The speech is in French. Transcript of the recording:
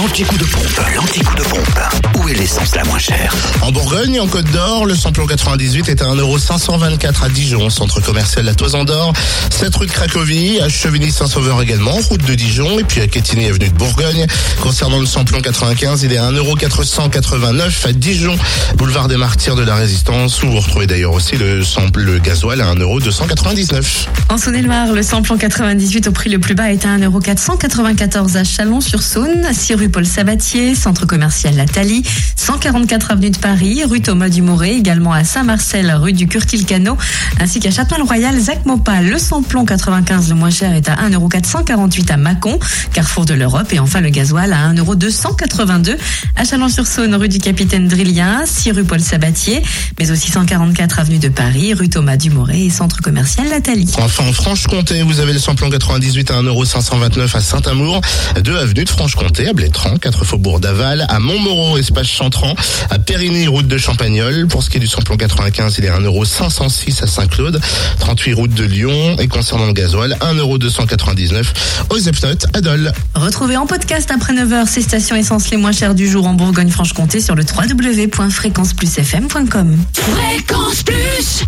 L'anti-coup de pompe, l'anti-coup de pompe. Est l'essence la moins chère En Bourgogne, en Côte d'Or, le samplon 98 est à 1,524€ à Dijon, centre commercial La Toison d'Or, 7 rue de Cracovie, à Chevigny-Saint-Sauveur également, route de Dijon, et puis à Quetigny, avenue de Bourgogne. Concernant le samplon 95, il est à 1,489€ à Dijon, boulevard des Martyrs de la Résistance, où vous retrouvez d'ailleurs aussi le sample, le gasoil à 1,299€. En Saône-et-Loire, le samplon 98 au prix le plus bas est à 1,494€ à Chalon-sur-Saône, 6 rue Paul Sabatier, centre commercial La Thalie, 144 avenue de Paris, rue Thomas Dumoré, également à Saint-Marcel, rue du Curtil-Cano, ainsi qu'à Châtenois-le-Royal, Zac Mopa. Le samplon 95 le moins cher est à 1,448€ à Mâcon, carrefour de l'Europe, et enfin le gasoil à 1,282€ à Chalon-sur-Saône, rue du Capitaine Drillien, 6 rue Paul Sabatier, mais aussi 144 avenue de Paris, rue Thomas Dumoré et centre commercial La Thalie. Enfin, en Franche-Comté, vous avez le samplon 98 à 1,529€ à Saint-Amour, 2 avenue de Franche-Comté, à Blétran, 4 faubourg d'Aval, à Montmoreau, espace Chantran, à Périgny, route de Champagnol. Pour ce qui est du samplon 95, il est à 1,506€ à Saint-Claude, 38 route de Lyon. Et concernant le gasoil, 1,299€ aux Epnotes à Dole. Retrouvez en podcast après 9h ces stations essence les moins chères du jour en Bourgogne-Franche-Comté sur le www.fréquenceplusfm.com. Fréquence Plus